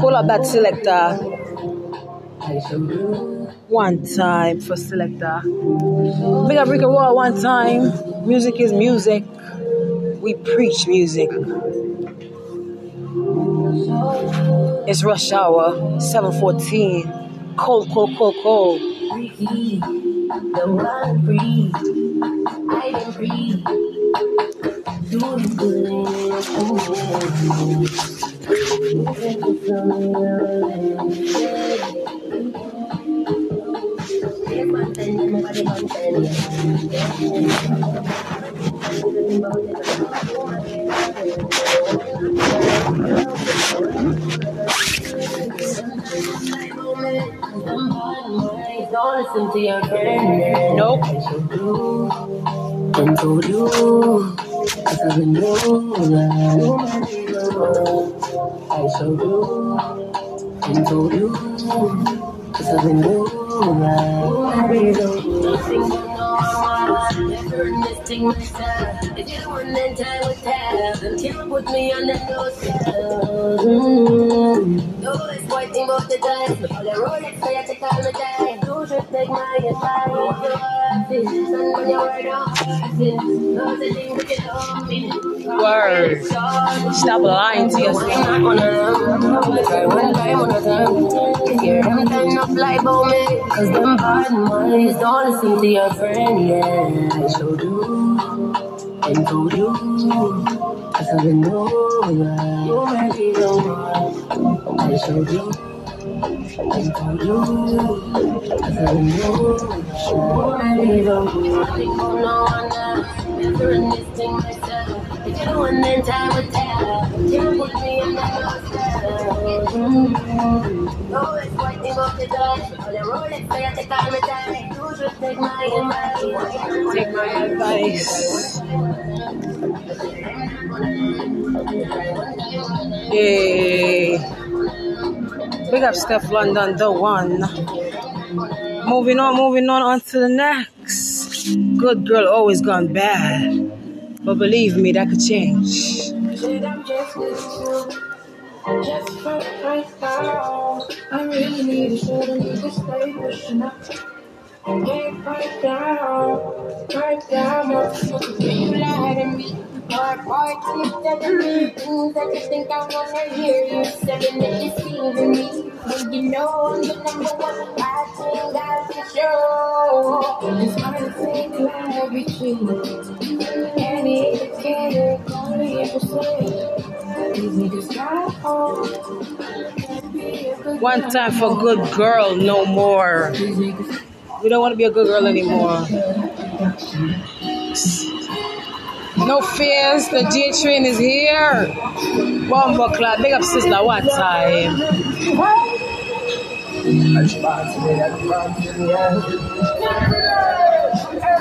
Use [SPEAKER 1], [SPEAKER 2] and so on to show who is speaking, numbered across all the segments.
[SPEAKER 1] Pull up that selector. One time for selector. Big up Ricky Wall one time. Music is music. We preach music. It's rush hour, 714. Cold, cold, cold, cold. The one free. I friend. Nope. And told you, cause I know that I showed you, and told you, cause I know that I really Never missing myself. If you want then time will tell. Then can't put me on the no cell. Mm-hmm. Always fighting about the time. All the Rolex, I have to call me time. Should take my advice. Stop lying to yourself. Cause to your friend, yeah. I showed you might be the one. I don't myself. If you. Can't. You take my advice. Take my advice. Yay. Big up Steph London, the one. Moving on, moving on, on to the next. Good girl always gone bad. But believe me, that could change. Just for right now, I really need shoulder, need to stay pushing up. Get right down, right down, motherfucker. You lied to me. Hard part keep telling me things that you think I wanna hear. You selling it, deceiving me. When you know I'm the number one, I think I can show. It's hard to say that between and it can't only ever say. One time for good girl, no more. We don't want to be a good girl anymore. No fears, the J train is here. Bomba clad, big up sister, what time?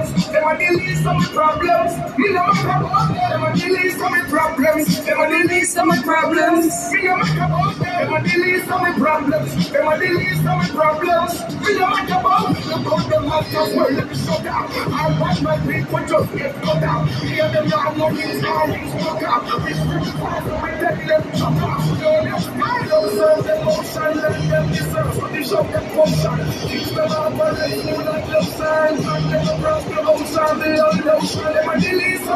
[SPEAKER 2] problems. Them are the least of the problems. We know about them are the least of the problems. Them are the least of the problems. We know about them are the least of the problems. Them are the least of the problems. We know about them about them masters well let me shut down. I want my people just get cut out. Hear them now, no means now, means out. We scream fast, we take them chop out. I don't serve them motion, let them deserve. So they show them function. Teach them how to live food and love sign. And them across ocean, the ocean. Them are the least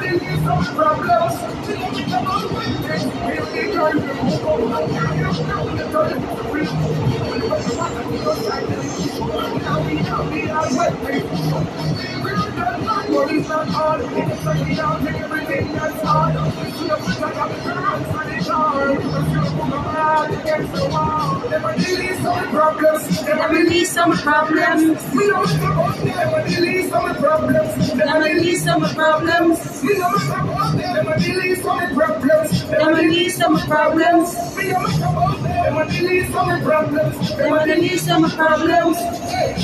[SPEAKER 3] when we when you want to man, but it's not problems. Me problems. Them a the least of my problems. Me no think about them, them a the least of my problems. Them a the least of my problems. Me no think about them, them a the least of my problems. Them a the least of my problems. Problems,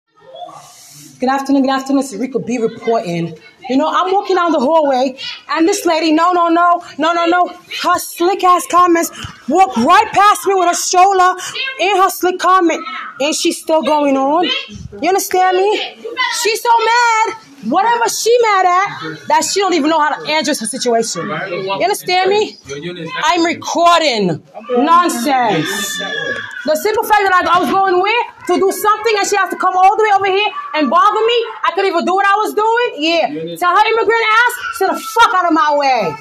[SPEAKER 4] Good afternoon, good afternoon. It's Rico B reporting. You know, I'm walking down the hallway, and this lady, no, no, no, no, no, no, her slick ass comments walked right past me with her stroller in her slick comment, and she's still going on. You understand me? She's so mad. Whatever she mad at, that she don't even know how to address her situation. You understand me? I'm recording nonsense. The simple fact that I, I was going where to do something and she has to come all the way over here and bother me, I couldn't even do what I was doing. Yeah. Tell her immigrant ass, sit the fuck out of my way.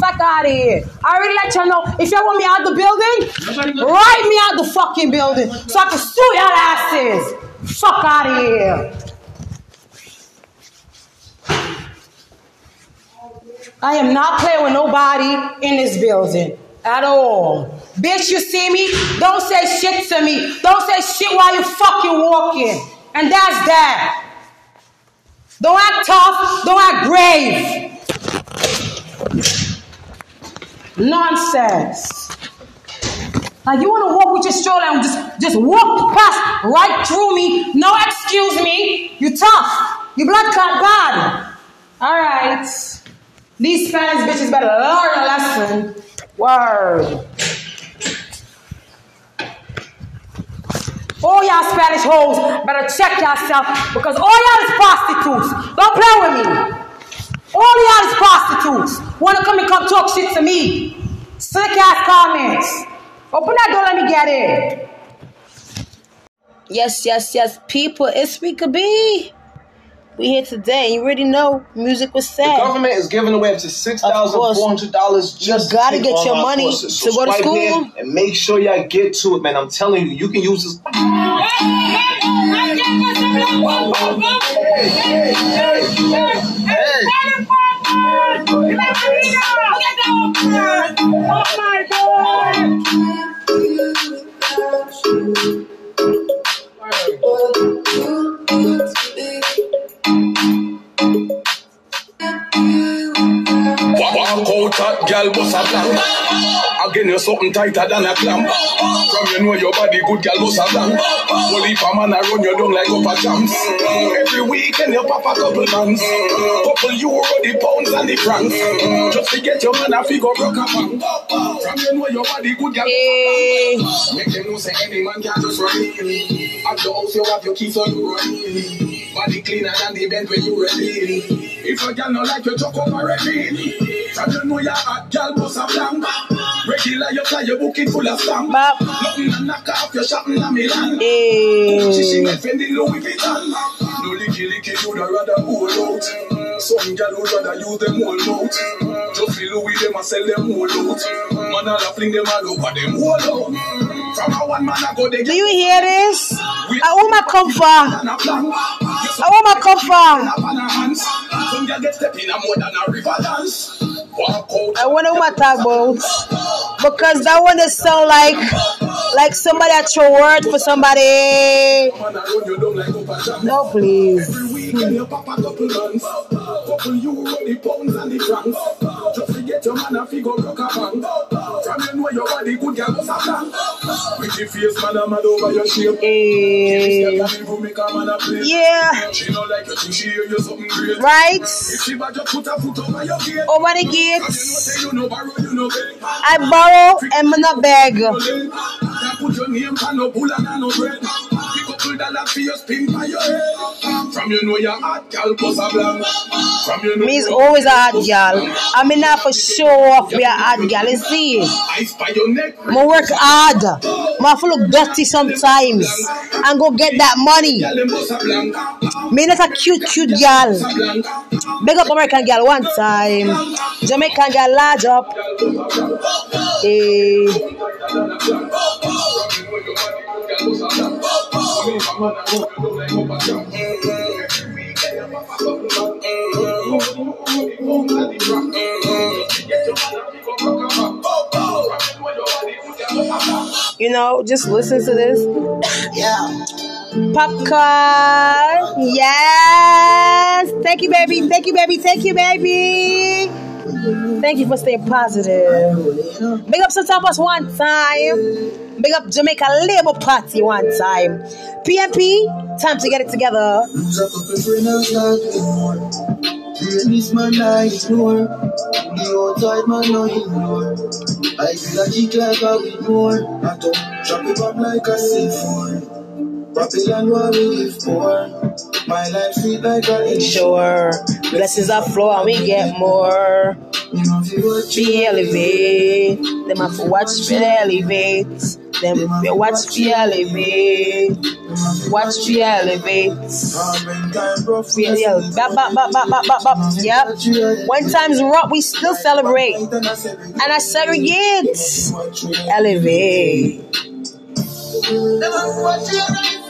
[SPEAKER 4] Fuck out of here. I already let y'all know if y'all want me out the building, write me out the fucking building so I can sue y'all asses. Fuck out of here. I am not playing with nobody in this building at all. Bitch, you see me? Don't say shit to me. Don't say shit while you fucking walking. And that's that. Don't act tough. Don't act brave. Nonsense. Like you want to walk with your stroller and just just walk past right through me. No excuse me. You tough. You blood clot bad. All right. These Spanish bitches better learn a lesson. Word. All y'all Spanish hoes better check yourself because all y'all is prostitutes. Don't play with me. All y'all is prostitutes. Wanna come and come talk shit to me. Slick ass comments. Open that door, let me get in. Yes, yes, yes, people. It's Rika B. We here today. You already know music was
[SPEAKER 5] The government is giving away up to six thousand four hundred dollars just
[SPEAKER 4] You gotta
[SPEAKER 5] to
[SPEAKER 4] get your money
[SPEAKER 5] courses.
[SPEAKER 4] to go to school.
[SPEAKER 5] in and make sure y'all get to it, man. I'm telling you, you can use this.
[SPEAKER 2] Walk out that girl bust a blank. Again you something tighter than a clamp. From you know your body good girl bust a blank. Only if a man a run you down like up a jams. Every weekend you pop a couple bands. Couple euro the pounds and the francs. Just to get your man a figure broke a bank. From you know your body good girl.
[SPEAKER 4] Hey.
[SPEAKER 2] Make them know say any man can just run. At the house you have your keys so you run. Body cleaner than the bed when you ready. If a girl no like you, chuck up already. From you know you're hot, girl bust a blank. Regular you fly your booking full of stamp.
[SPEAKER 4] Bop.
[SPEAKER 2] Nothing to knock off your shopping in Milan.
[SPEAKER 4] Hey.
[SPEAKER 2] Chanel, Fendi, Louis Vuitton. No licky licky, you'd rather hold out. Some girl would rather use them hold out. Just feel Louis them and sell them hold out. Man, I'll fling them all over them hold out. From a one man I go they
[SPEAKER 4] Do you hear this? I want my comfort.
[SPEAKER 2] A.
[SPEAKER 4] I want my comfort.
[SPEAKER 2] Up on her hands. Some girl get step in a more than a river dance. Walk out.
[SPEAKER 4] I wonder what talk about because that one is sound like like somebody at your word for somebody.
[SPEAKER 2] A.
[SPEAKER 4] No, please.
[SPEAKER 2] Every weekend you pop a couple bands. Couple euro, the pounds and the francs. Just to get your man a figure rock a bank. From you know your body good, girl, was a plan. Pretty face, man, I'm mad over your shape.
[SPEAKER 4] Eh,
[SPEAKER 2] Can't even make a man a play.
[SPEAKER 4] yeah,
[SPEAKER 2] She don't like you, think she hear you something great.
[SPEAKER 4] right.
[SPEAKER 2] If she bad, just put her foot over your gate.
[SPEAKER 4] Over the gate.
[SPEAKER 2] say you know borrow, you know.
[SPEAKER 4] I borrow and not beg.
[SPEAKER 2] Put your name no bull and no bread. Pick up two dollars for your spin by your head. From you know your hot gal bust a blank. From you know
[SPEAKER 4] Me is always a hot gal. I mean not for show off we a hot gal. You see,
[SPEAKER 2] ice by your neck.
[SPEAKER 4] me work hard. To look dirty sometimes and go get that money.
[SPEAKER 2] Gal them bust a.
[SPEAKER 4] Me not a cute, cute gal. Big up American gal one time. Jamaican gal large up. Eh, you know, just listen to this.
[SPEAKER 6] Yeah.
[SPEAKER 4] Popcorn. Yes. Thank you, baby. Thank you, baby. Thank you, baby. Thank you for staying positive. Big up Satapas one time. Big up Jamaica Labour Party one time. PNP, time to get it together.
[SPEAKER 6] Greatness man I ignore. The outside man no ignore. I feel like it like I ignore. I don't drop it up like a C4. Babylon where we live for. My life sweet like a.
[SPEAKER 4] Sure. Blessings are flow and we get more.
[SPEAKER 6] You know if you watch
[SPEAKER 4] Be elevate. Them have to watch me elevate. Them they watch me elevate. Watch me elevate.
[SPEAKER 6] When time rough,
[SPEAKER 4] Yeah, bop. Yep. When times rough, we still celebrate.
[SPEAKER 6] And I
[SPEAKER 4] segregate. Elevate.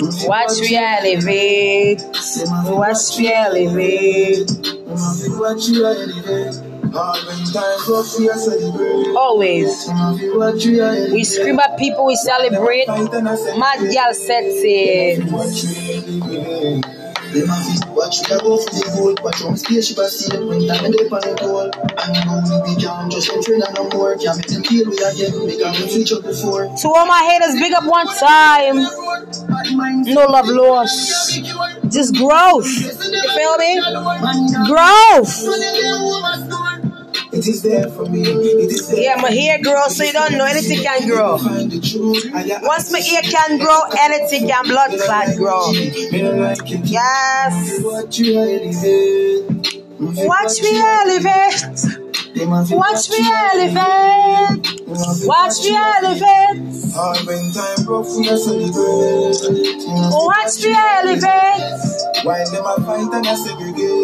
[SPEAKER 6] Watch me elevate.
[SPEAKER 4] Watch elevate. Elevate.
[SPEAKER 6] We are celebrate.
[SPEAKER 4] Always.
[SPEAKER 6] Elevate.
[SPEAKER 4] We scream at people, we celebrate. Mad girl sets it.
[SPEAKER 6] Them a fit watch we a the goal Watch how spaceship a sail when time on the goal And you know we be can just them train no more Can't make them kill we again Make them switch up before
[SPEAKER 4] To all my haters, big up one time. No love lost. Just growth. You feel me? Growth.
[SPEAKER 6] It is there for me It is there
[SPEAKER 4] Yeah, my hair grow, so you don't know anything can grow.
[SPEAKER 6] Find the truth And your
[SPEAKER 4] Once my ear can grow, anything can blood clot grow.
[SPEAKER 6] Me no like it
[SPEAKER 4] Yes.
[SPEAKER 6] What you are elevate
[SPEAKER 4] Watch me elevate.
[SPEAKER 6] Them a fit
[SPEAKER 4] Watch me elevate. Watch me elevate.
[SPEAKER 6] Hard when time rough we a celebrate
[SPEAKER 4] Watch me elevate.
[SPEAKER 6] While them a fight and a segregate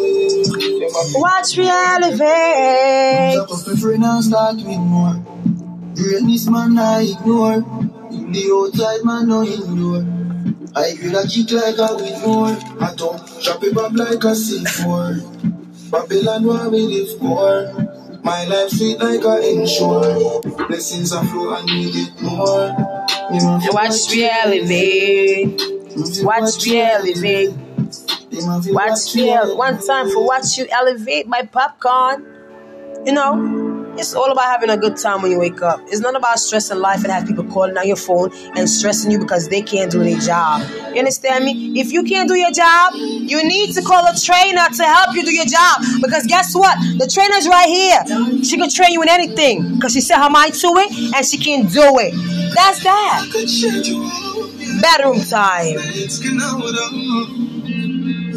[SPEAKER 4] Watch me elevate.
[SPEAKER 6] Stop us prefer now start with more. Greatness man I ignore. In the outside man no ignore. I feel a kick like a with more. I don't chop it up like a C4. Babylon where we live for. My life sweet like a inshore. Blessings are flow and need it more. Want to
[SPEAKER 4] Watch me elevate. Watch me elevate. Watch uh, me one time for watch you elevate my popcorn. You know, it's all about having a good time when you wake up. It's not about stressing life and have people calling on your phone and stressing you because they can't do their job. You understand me? If you can't do your job, you need to call a trainer to help you do your job. Because guess what? The trainer's right here. She can train you in anything because she set her mind to it and she can do it. That's that. Bedroom time.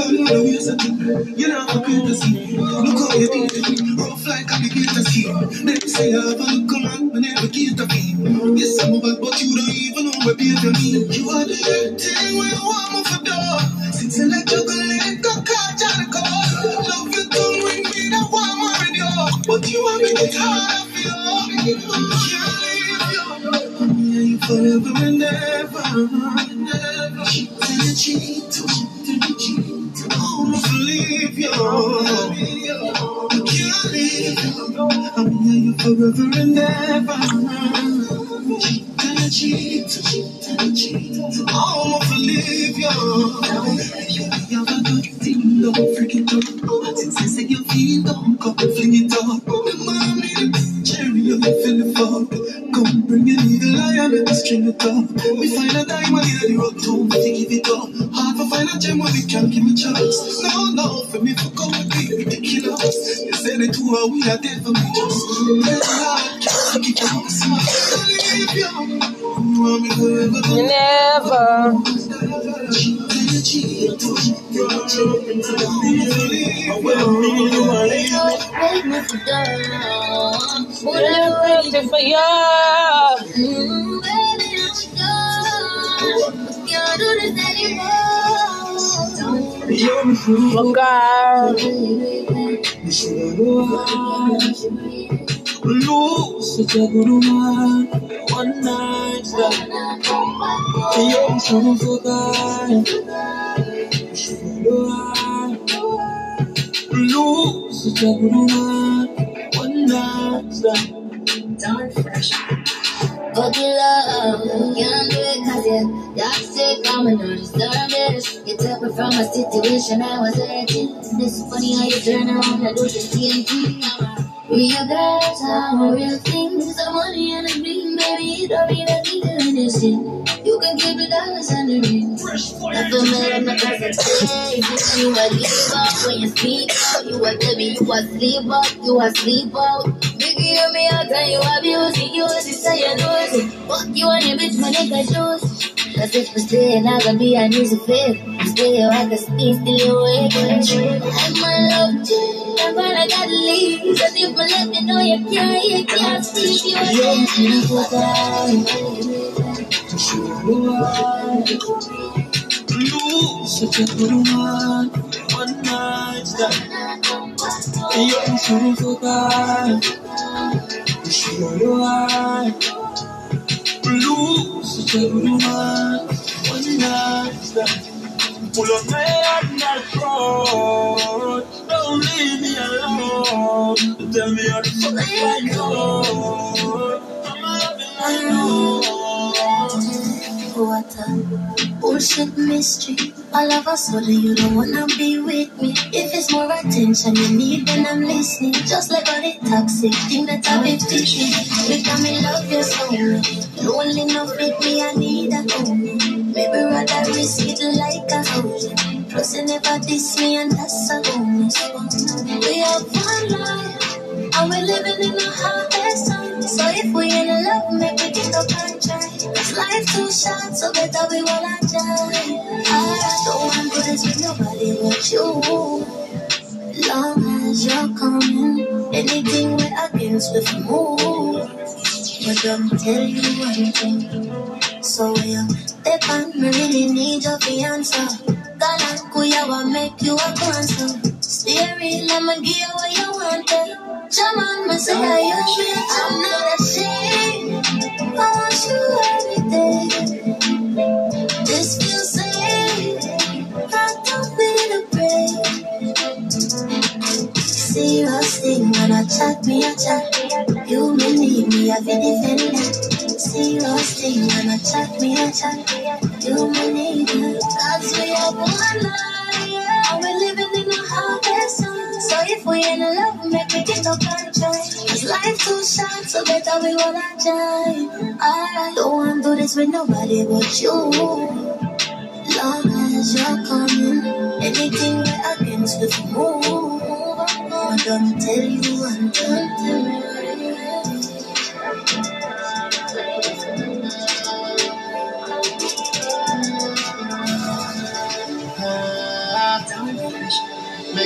[SPEAKER 3] No, no, no, you're such a You know how great to see. Look how you do it. Rough like a alligator skin. Them say I have a look around, but never get a feel. Yes, I'm bad, but you don't even know what behavior mean. You are the thing when you want me for door. Since you let your girl let go, catch out the call. Love you, don't ring me, that one more in you. But you want me to you. Can't leave you. Forever and ever. Cheat and cheat, cheat and cheat. Believe you. I can't leave you. I'm here forever and ever. Cheat and cheat, cheat. I'ma believe you. You have a good thing, don't freak it up. Since you say you feel, don't and fling it up. Mommy, cherry, I'm feeling fuck. Come bring a needle, I am in the string it up. We find a diamond in the rock, don't give it up. Hard to find a gem where we can't give a chance. No, no, for me, for go with me, ridiculous. You said it too, we are dead for me, just let just keep on smile. You, me.
[SPEAKER 4] Never. For you.
[SPEAKER 7] Mm.
[SPEAKER 3] Lose such a man, one night stand.
[SPEAKER 7] Fuck your love, can't do it cause you're toxic, I'm an this. You took me from a situation I was hurting. This is funny how you turn around and do the TNT. Real girls, I'm a real thing. Some money and the bling, baby, you don't need a thing to anything. You can keep the dollars and the ring. Nothing matter, nothing to say. You a leave out when you speak out. You a baby, you a sleep out, you a sleep out. Biggie, hear me out and you abuse it, use it, say you lose it. Fuck you and your bitch, my nigga shoes. Cause if we stay, not gonna be an easy fit. Stay like a speed, still awake. I'm my love, too. I'm gonna gotta leave. Cause if I let me know you can't, you can't speak. You
[SPEAKER 3] Young people Lose such a good one night stand. Young people forgot. Sure you are. Lose such a good man, one night stand. Pull up my head on that road. Don't leave me alone. Tell me how fuck I know. I'm loving I
[SPEAKER 7] a bullshit mystery. All of a sudden you don't wanna be with me. If it's more attention you need, then I'm listening. Just like all the toxic thing that I've been teaching. Time I love you so much. Lonely enough with me, I need a home. Maybe rather risk it like a house. Plus you never diss me and that's a bonus. We have one life. And we're living in a harvest time. So if we in love, make we get up. Cause life too short, so better we all enjoy. I don't want to with nobody but you. Long as you're coming, anything we're against, we move. But don't tell you one thing. So on me, really need your. Galant kuya wa make you a. Stay real, I'ma give you what you want. Jam on I I'm not ashamed. I want you every day. This feels safe. I don't need a break. When I chat me a chat. You may need me, I be when I me chat. You may need me. Cause we are one life. And we're living So if we in love, make me get and try. Cause life too short, so better we all enjoy. I don't want to do this with nobody but you. Long as you're coming, anything we're against, we move. I'm gonna tell you, I don't tell you.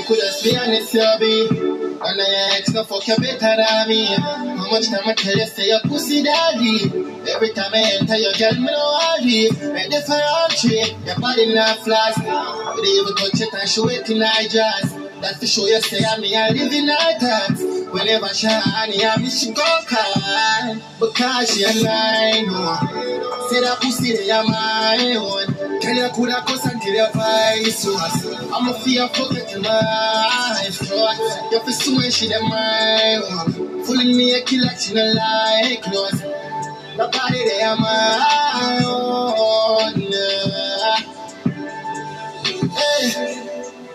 [SPEAKER 8] Be honest, you be. And I ex no fuck you better than me. How much time I tell you say your pussy daddy? Every time I enter your girl, me no worry. Ready for all tree, your body not flash. But even touch it and show it in I just. That's to show you say I'm me, I live in her thoughts. Whenever she honey, I miss she go cry. Because she a lie, no. Say that pussy they are my own. Oh. Tell coulda cuss until your voice was. I'm a fear forget my fraud. You feel so much she them my. Fooling me a killer, she no like clothes. Nobody they are my own. Hey.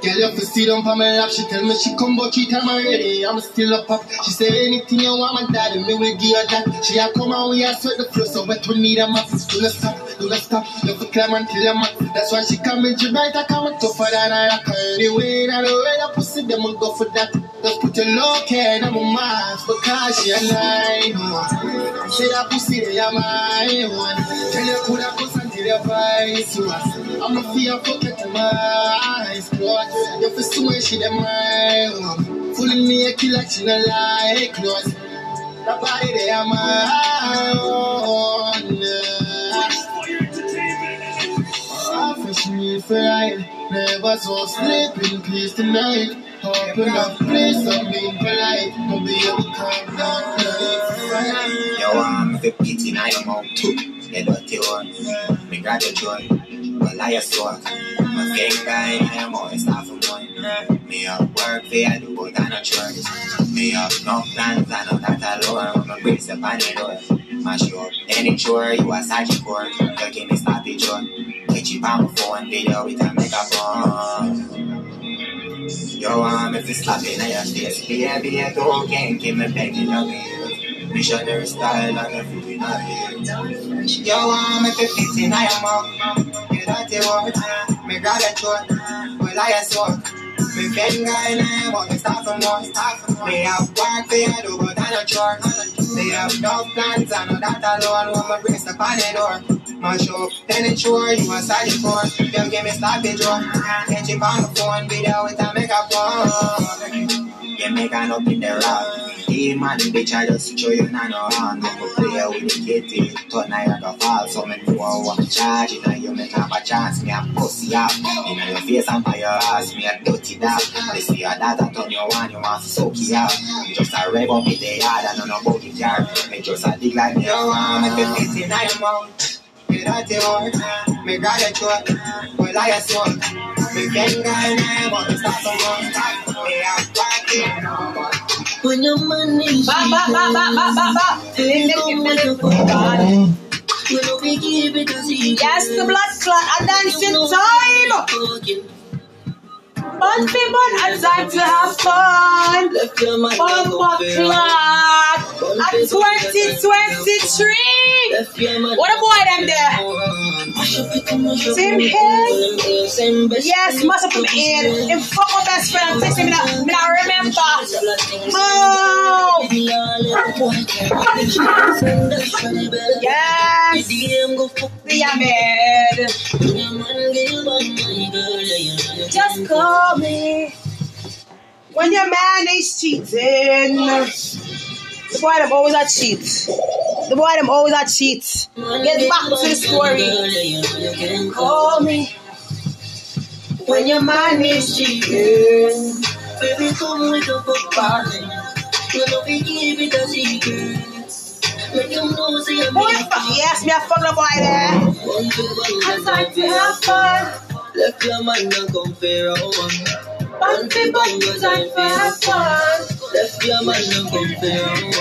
[SPEAKER 8] Girl, you fi sit down for my lap. She tell me she come but she time already. I'm still up up. She say anything you want, my daddy, me will give you that. She a come and we a sweat the floor, so wet we need a map. Do not stop, do not stop. You fi climb until you mat. That's why she come in Jamaica, come and tougher than I rock. Anyway, now the way I pussy them will go for that. Just put your low care on my mask because she a lie. No. Say that pussy they are my one. Tell you coulda cuss until your voice was. I'm a fear forget my eyes closed. You feel so much she them my one. Fooling me a killer, she no like clothes. That body they are my own. Fresh meat for ride. Never so sleeping peace tonight. Open up, please, I'm being polite. No be able to calm down.
[SPEAKER 9] Yo, I'm the pity now your mouth too. You dirty one. Me got the joy. Well, I a swag. My fake guy your mouth is half a one. Me up work for you, do but I not church. Me up no plans, I know that alone. I'm a brace up on the door. Mash you up, any chore, you a sergeant for. You give me stop the joy. Get you on my phone, video with a megaphone. Yo, I'm if it's slapping at your face. Be a dog, can't keep me begging your bills. Missionary style and everything I hear. Yo, I'm if it fits in your mouth. You don't take what? Me got a short. Well, I a sword. Me finger in there, but me start from one. Me have work you, do but I not church. Me have no plans, I know that alone. My up on the door. Mash up, then it's sure you a side for. Them give me it, Joe. Get you on the phone, video with a megaphone. You make an up in the rock. Hey man, bitch, I just show you none on. Make a player with the kitty. Thought Niagara Falls, so me know I want charge. You know, you make have a chance. Me a pussy up. You know, your face and by your ass. Me a dirty dog. They see your data turn you on, you want to soak you up. You just a rev up in the yard and on a booty jar. Me just a dig like me. Yo, man, make a fit in your mouth. Me dirty word, me got a short, well I a smoke. Me finger in there, but me from one stop. Me a party.
[SPEAKER 10] When your money
[SPEAKER 4] Ba, ba, ba, ba, ba, ba, ba. Yes, the blood clot, a dancing time. Fun people, and time to have fun. Fun blood clot at 2023.
[SPEAKER 10] Left your man
[SPEAKER 4] What a boy them there.
[SPEAKER 10] And
[SPEAKER 4] Same head. Yes, must have put in. In fuck my best friend, texting me now. Me now remember.
[SPEAKER 10] Bed.
[SPEAKER 4] yes. The Ahmed. Just call me when your man is cheating. The boy them always a cheat. The boy them always a cheat. Get back to the story. Call me when your mind is cheating.
[SPEAKER 10] Baby, come with a fuck party. You know we give it a secret. Make them know say I'm
[SPEAKER 4] Boy, fuck yes, me a fuck the boy there.
[SPEAKER 10] One to one,
[SPEAKER 4] I'm to have fun.
[SPEAKER 10] Left your oh, man and come fair one.
[SPEAKER 4] People, time to have fun.
[SPEAKER 10] Left your man and fair one.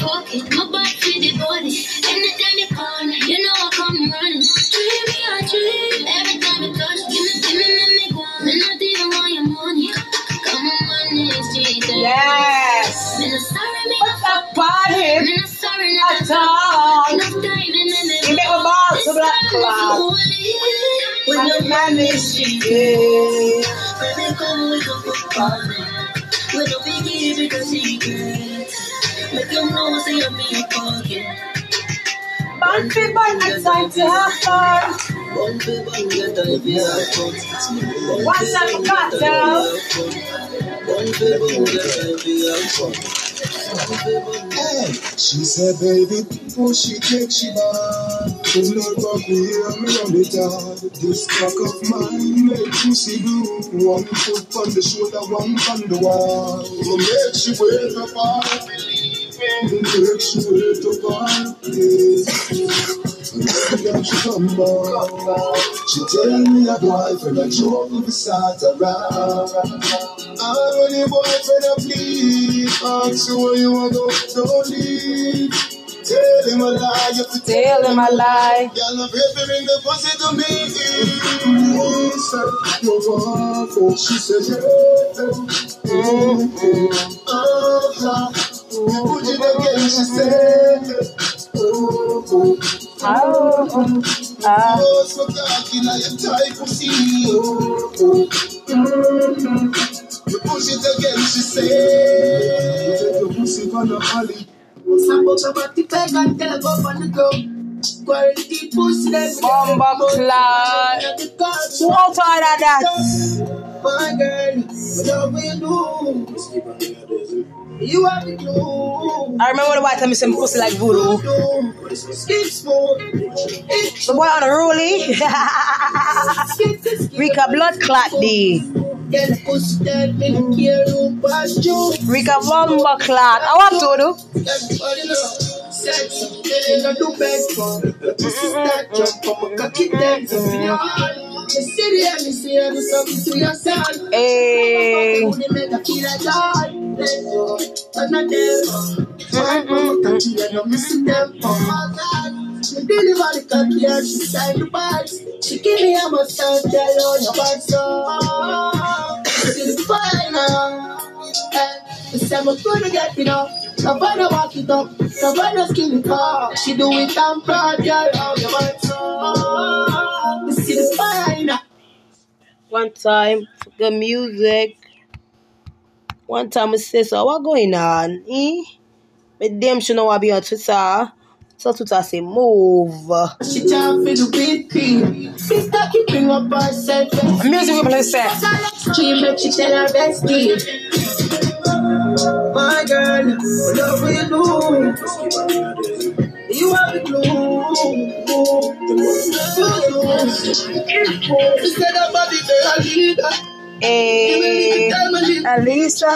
[SPEAKER 7] Fuck it, my back to the body. Anytime you call me, you know I come running. Treat me a treat. Every time you touch, give me, give me, let me go. Me not even want your money. Come on, money is cheating.
[SPEAKER 4] Yes.
[SPEAKER 7] Me not sorry, me
[SPEAKER 4] What's
[SPEAKER 7] not
[SPEAKER 4] party?
[SPEAKER 7] Me not sorry, not
[SPEAKER 4] all.
[SPEAKER 7] Enough time and then
[SPEAKER 4] You make my balls so black cloud.
[SPEAKER 7] When
[SPEAKER 4] When
[SPEAKER 7] your
[SPEAKER 4] your man is cheating.
[SPEAKER 10] Baby, come with a fuck party. We don't be give it a secret. Make them know say I'm being fucking.
[SPEAKER 4] Fun people, it's time to have fun.
[SPEAKER 10] One to one, get a beer.
[SPEAKER 4] One time for cocktail.
[SPEAKER 11] Hey, she said, baby, before she take she back. Don't let back we hear me on the. This cock of mine make pussy blue. One foot on the shoulder, one on the wall. Will make she wait up all believing. She wait up all yeah. Then she come back. She tell me a boyfriend a joke if start around. I want a boyfriend a please. Ask you where you want to don't leave. Tell him a lie, you have to
[SPEAKER 4] Tell him a lie.
[SPEAKER 11] Y'all are ready bring the pussy to me. He said, you want for she said, yeah. Mm-hmm. Mm-hmm. Uh-huh. Put it again, she said, oh, oh.
[SPEAKER 4] Oh, ah.
[SPEAKER 11] Oh, so cocky, now you tight pussy. Oh, oh. You push it again, she said. Your pussy on the alley.
[SPEAKER 6] Some automatic bag and tell her go on the go. Quality pussy, then
[SPEAKER 4] Bomba clot. What out of that?
[SPEAKER 6] My girl, whatever you do, you have the glue.
[SPEAKER 4] I remember the white time said pussy like voodoo.
[SPEAKER 6] Skin smooth, it's
[SPEAKER 4] The boy on the rolly. Rika blood clot day.
[SPEAKER 6] Get a pussy that me no care who pass you.
[SPEAKER 4] Rika bomba clot. I want to do.
[SPEAKER 6] Everybody know. Sexy, don't for. The pussy start from a cocky dance up your heart. The city and me say I do something to your son.
[SPEAKER 4] Hey.
[SPEAKER 6] Make her feel like God. Let go, but not them. My mama cocky and I'm missing them. My God. She deliver the cocky and she sign the bags. She give me a massage, tell on your back so. See the final. Hey, say I'm gonna get it up. Savannah walk it up. Savannah skin it up. She do it I'm proud, girl. Oh, your back so. You see the final.
[SPEAKER 4] One time, the music. One time, I say, so what going on? Eh? But them should know what be on Twitter. So Twitter say, move.
[SPEAKER 6] She can't feel the beat pin. Sister keeping up herself.
[SPEAKER 4] Music people is set.
[SPEAKER 6] She make she tell her best kid. My girl, you do? You have the glue. She said they a leader.
[SPEAKER 4] Hey, Alisa.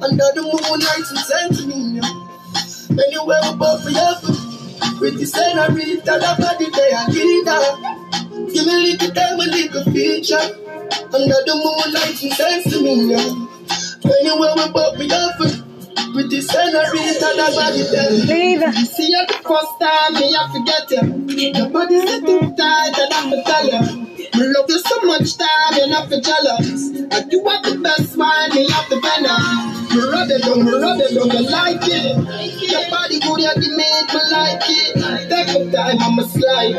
[SPEAKER 6] Under the moonlight and sent me. Anywhere we both we have with the senorita, the body they a leader. Give me a little time, a little feature. Under the moonlight and sent me. Anywhere we both we with the senorita, the body they
[SPEAKER 4] Leave.
[SPEAKER 6] See you the first time, me I forget you. Your body's sitting tight, and I'm tell you. Me love you so much time, you're not for jealous. I do have the best man, me have the venom. Me rub it down, me rub it down, you like it. Your body good, you give me it, me like it. Take your time, I'ma slide.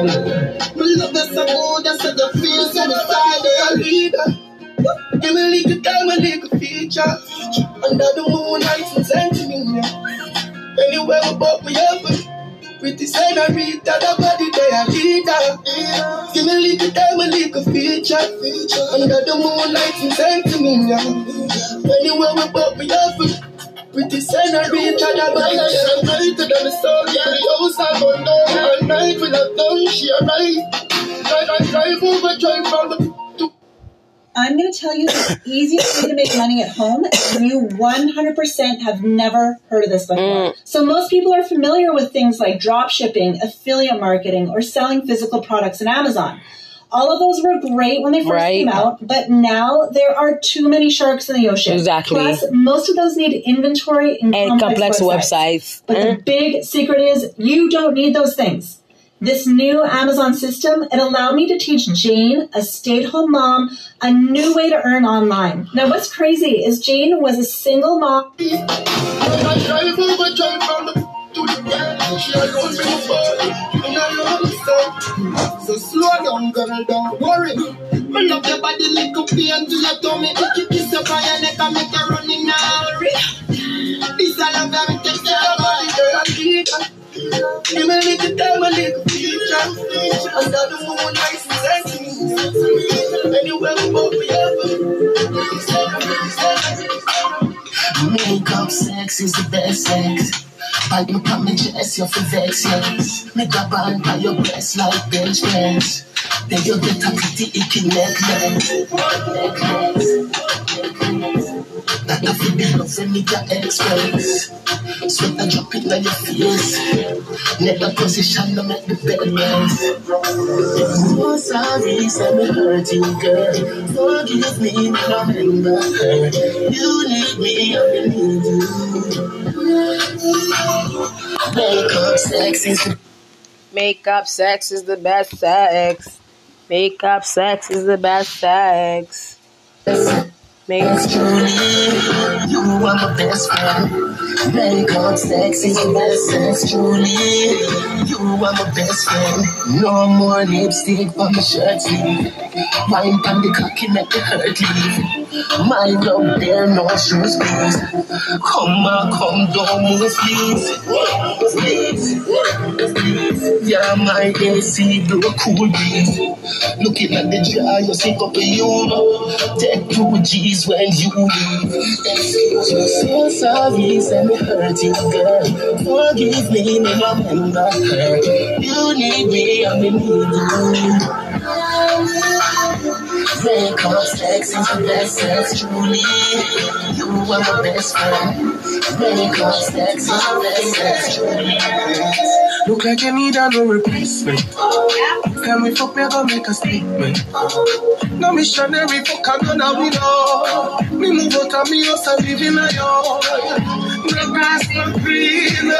[SPEAKER 6] Me love you so good, I said you feel so inside, you're a leader. Give me a little time, a little feature. Under the moonlight, and me. Anywhere we we have with the senorita, the body they are leader. Give me a little time, a little feature. Under the moonlight, and me. Anywhere we we have with the senorita, the body they are leader. Than the of the house I go down all night with a tongue. She arrived. Drive drive drive from the.
[SPEAKER 12] I'm going to tell you the easiest way to make money at home, and you 100% have never heard of this before. So most people are familiar with things like drop shipping, affiliate marketing, or selling physical products on Amazon. All of those were great when they first
[SPEAKER 4] Right.
[SPEAKER 12] came out, but now there are too many sharks in the ocean.
[SPEAKER 4] Exactly.
[SPEAKER 12] Plus, most of those need inventory and,
[SPEAKER 4] And complex websites.
[SPEAKER 12] But
[SPEAKER 4] Mm.
[SPEAKER 12] the big secret is you don't need those things. This new Amazon system, it allowed me to teach Jane, a stay-at-home mom, a new way to earn online. Now what's crazy is Jane was a single mom
[SPEAKER 6] so. Slow down, girl, don't worry. Your body like a pain to your tummy. Is the best sex. Bite me on my chest, you feel vex, yes. Me grab on by your breast like bench press. Then you get a pretty icky necklace. That I feel the love when me got express. Sweat a drop it on your face. Never position to make the bed mess. So sorry, say me hurt you, girl. Forgive me, me remember. You need me, I need you. Makeup sex is the
[SPEAKER 4] Makeup sex is the best sex. Makeup sex is the best sex.
[SPEAKER 6] Julie. You are my best friend. Makeup sex is the best sex, Julie. You are my best friend. No more lipstick on my shirt sleeve. Wine on the cocky make the hurt leave. My love there, no shoes, please. Come on, come down, move, please. Yeah, my AC blow cool breeze. Looking at the jar, you up a you. Take two G's when you leave. Excuse me, so sorry, say me hurt you, girl. Forgive me, me remember her. You need me, I'm in need you. Makeup sex is the best sex, truly. You are my best friend. Makeup sex is the best sex, truly.
[SPEAKER 3] Look like you need a no replacement. Can we fuck go make a statement? No missionary fuck I'm gonna be no. Me move out of me house and live in a yard. The look greener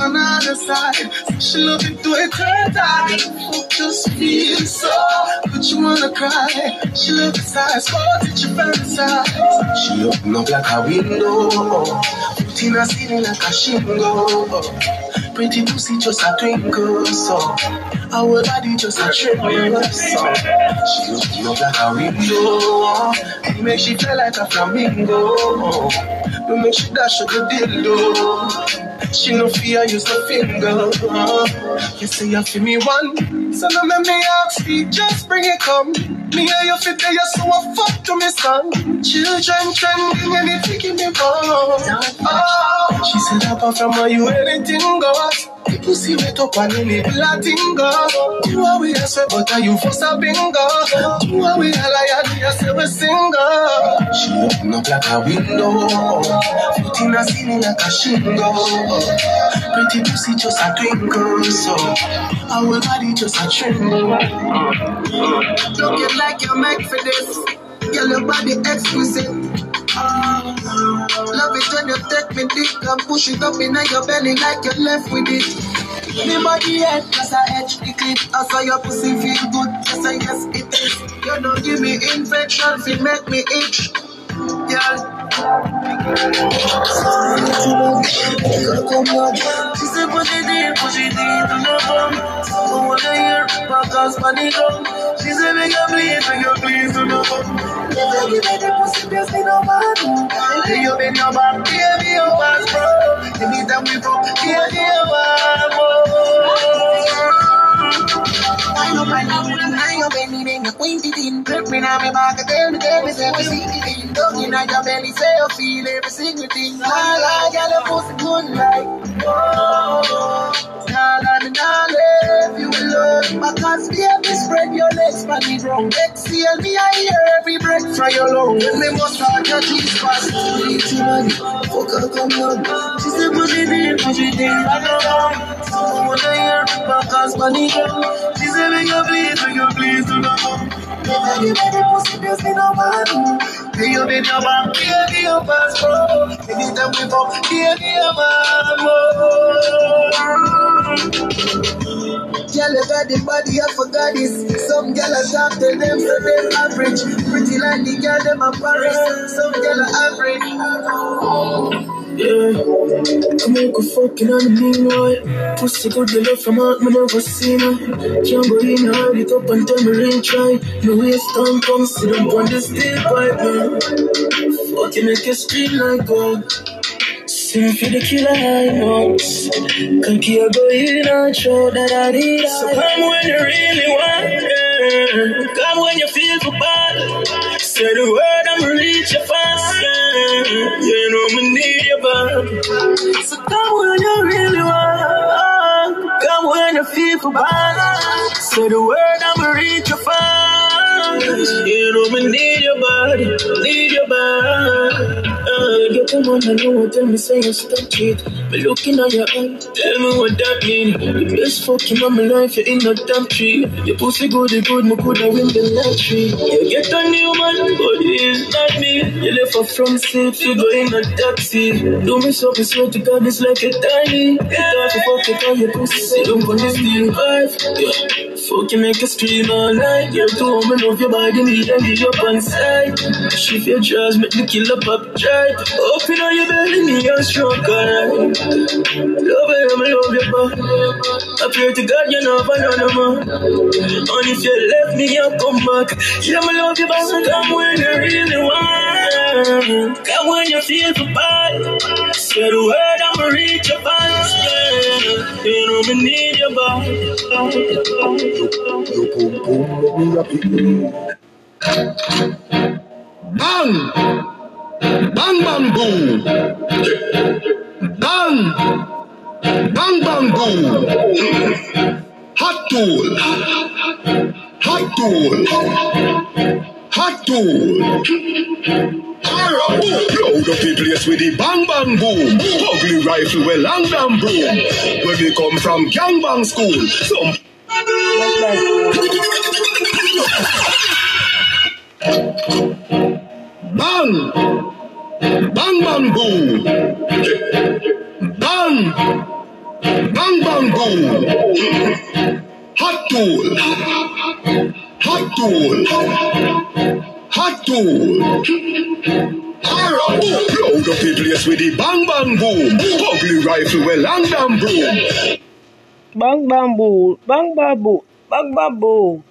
[SPEAKER 3] on the other side. She to it turn out. Fuck just feels so. But you wanna cry. She love the size. Oh, what did you fantasize? She open up like a window. Put in a ceiling like a shingle. Pretty pussy just a twinkle, so our body just a tremble, so she open up like a window. It make she feel like a flamingo. Don't make she dash at the dildo. She no fear use the finger. You say you feel me one, so no make me ask just bring it come. Me and you fit there, so I fuck to me son. Children trending and it taking me wrong. Oh, she said apart from her, you anything goes. The pussy wet up and in it Latin go. Do what we ask for, but are you for a bingo? Do what we all I do, you say we single. She open up like a window. In a ceiling like a shingle. Pretty pussy just a twinkle, so our body just a tremble. Looking like you're made for this. Girl, your body exquisite. Love it when you take me dick and push it up in your belly like you're left with it. Me body head, cause I edge the clip. I saw your pussy feel good, yes I yes it is. You don't give me infection, feel make me itch. It in to the bum. I wanna hear podcast money said make you please, you please the bum. Never give me the pussy, just me no man. Hey, you been your back, baby, your pass, bro. Anytime we fuck, baby, your back, I know my love, I baby, then you point it in. Grip me now, me back, tell me, tell me, say we see it in. Dug in your belly, say you feel every single thing. La la, girl, your pussy good like. Oh, la la, me nah leave you alone. Because baby, spread your legs for the ground. Exhale me, I hear every breath from your lung. When me must start your teeth fast. Fuck her, come on. She said, push it in, push it in, I don't know. I wanna hear my because money come. Said, make you please, make you please do not come. Never give the pussy, just me no man. Hey, you been your back, baby, your pass, bro. Anytime we fuck, baby, your man, Girl, you got the body of a goddess. Some girl are top to them, so them average. Pretty like the girl, them a Paris. Some girl are average. Yeah, I'm make a fucking on the meanwhile. Pussy good, you love from out, me never seen her. Can't in, hide it up and tell me rain try. No waste time, come sit up on this steel pipe, man. Fuck you, make you scream like God. Sing for the killer high notes. Cocky a go in and show that I did. So come when you really want, yeah. Come when you feel too bad. Say the word, I'ma reach you fast, yeah. Know me need you want. So come when you really want. Come when you feel for bad. Say the word, I'ma reach your far. You know me need your body, need your body. Uh, get them on the know, tell me say you stop it. Me looking at your eye, tell me what that mean. The best fucking of my life, you're in the damn tree. Your pussy good, you good, me coulda win the lottery. You get a new man, but it's not me. You left a front seat, you go in a taxi. Do me something, swear to God, it's like a tiny. You thought you fuck it, all your pussy, down on this steel pipe. Yeah. Fuck you make a scream all night. You're too home, love your body, need and give up on sight. Shift your jaws, make the killer pop tight. Open on your belly, me and stroke alright. Love you, I love your body. I pray to God, you know, another man. And if you left me, I'll come back. Yeah, I love you, but come when you really want. Come when you feel the bad. Say the word, I'ma reach your pants. Yeah, you know me need your body.
[SPEAKER 11] Your boom boom make me happy. Bang! Bang bang boom! Bang! Bang bang boom! Hot tool! Tool! Hot tool! Load up the place with the bang bang boom. Ugly rifle with long damn broom. When we come from gang bang school, some Bang! Bang bang boom! Bang! Bang bang boom! Hot tool! Hot tool! Hot tool! Alright, load up the place with the bang bang boom. Ugly rifle with long damn broom.
[SPEAKER 3] Bang bang boo, bang bang boo, bang bang boo.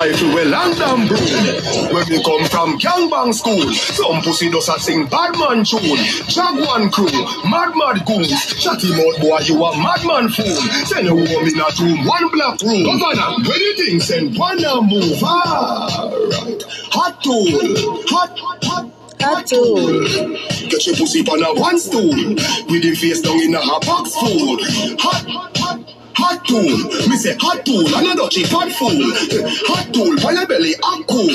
[SPEAKER 11] Rifle with long damn broom. When we come from gangbang school, some pussy does a sing bad man tune. Jaguan crew, mad mad goons. Shut him out, boy, you a madman fool. Send a woman in a room, one black room. Governor, when you think send one and move. Ah, Alright, hot tool, hot, hot. Hot tool. Get your pussy on a one stool. With him face down in a hot box full. Hot, hot, hot tool. Me say hot tool, another chick fat fool. Hot tool, for your belly, hot cool.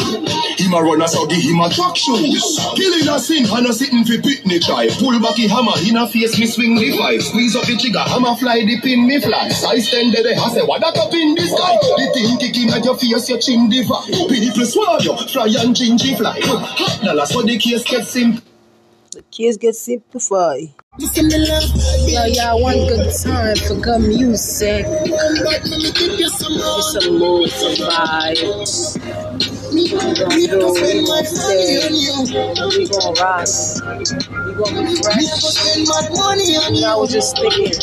[SPEAKER 11] Him a run a so give him a track shoes. Killing a sin, and a sitting for picnic try. Pull back the hammer, in a face me swing the five. Squeeze up the trigger, hammer fly the pin me fly. Size stand there, I say what that up in the sky. The thing kicking at your face, your chin divide. People swallow you, fry and gingy fly. Hot dollar, so the case gets simple.
[SPEAKER 3] The kids get simplified.
[SPEAKER 4] Yo, y'all, one good time for good music. It's a mood, vibes. We gon' do, we gon' stay, we gon' rock, we gon' be fresh. I was just thinking,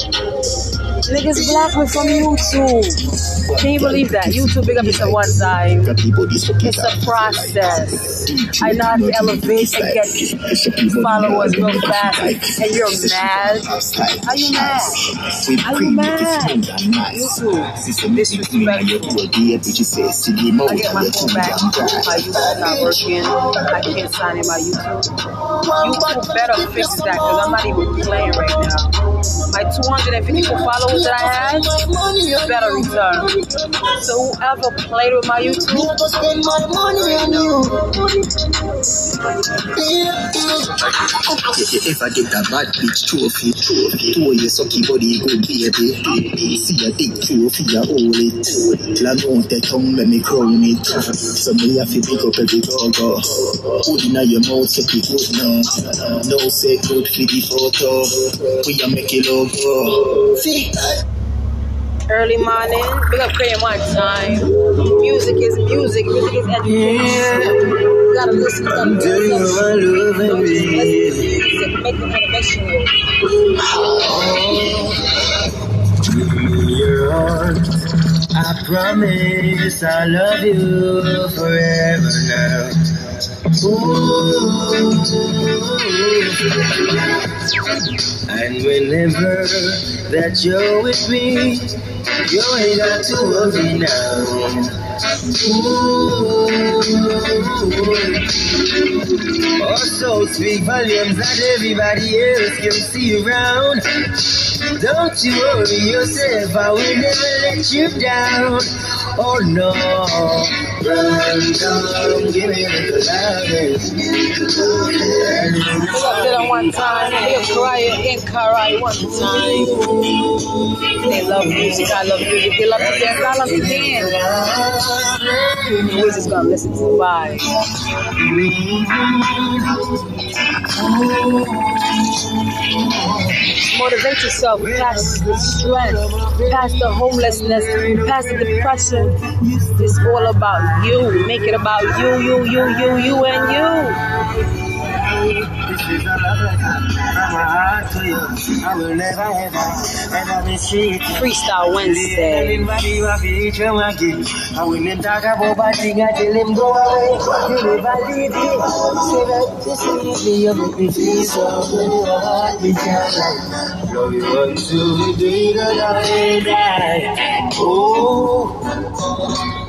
[SPEAKER 4] niggas block me from YouTube. Can you believe that? YouTube big up is a one time. It's a process. I know how to elevate and get followers real fast, and you're mad. Are you mad? Are you mad? YouTube, disrespectful. I get my phone back. My YouTube not working. I can't sign in my YouTube. YouTube better fix that because I'm not even playing right now. My 254 followers that I had, better return. So whoever played with my YouTube,
[SPEAKER 13] If I get that bad bitch trophy, trophy, to your sucky body good baby. See a dick trophy, you hold it. Out the tongue, let me crown it. So me have to pick up every go-go. Uh. Put in your mouth, say it good now. No say good for the photo. We a make it logo. Uh. See,
[SPEAKER 4] early morning, big up Crayon one time. Music is music, music is education. You gotta listen, you gotta listen. Music, make the connection
[SPEAKER 3] Your arms, I promise I love you forever now. Ooh,
[SPEAKER 10] And whenever that you're with me, you ain't got to worry now. Ooh. Also speak volumes that everybody else can see around. Don't you worry yourself, I will never let you down. Oh no,
[SPEAKER 4] Pull up to one time. They cry in cry one time. They love music. I love music. They love to dance. I love to dance. We're just gonna listen to the. Motivate yourself past the stress, past the homelessness, past the depression. It's all about you. Make it about you, you, you, you, you, and you.
[SPEAKER 10] I will never ever, ever.
[SPEAKER 4] Freestyle Wednesday.
[SPEAKER 10] I will never. Oh,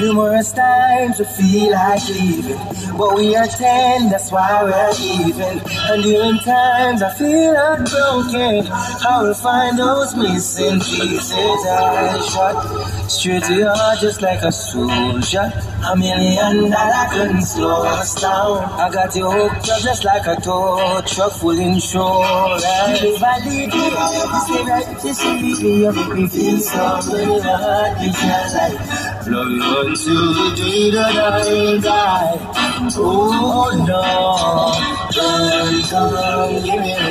[SPEAKER 10] Numerous times we feel like leaving, but we are ten, that's why we're even. And during times I feel heartbroken, I will find those missing pieces. I shot straight to your heart just like a soldier. A million dollar couldn't slow us down. I got you hooked up just like a tow truck full insurance. If I leave you, stay right, you see me, make me feel so good. Heart beats just like Love you until the day that I die. Oh no, don't come, give me a.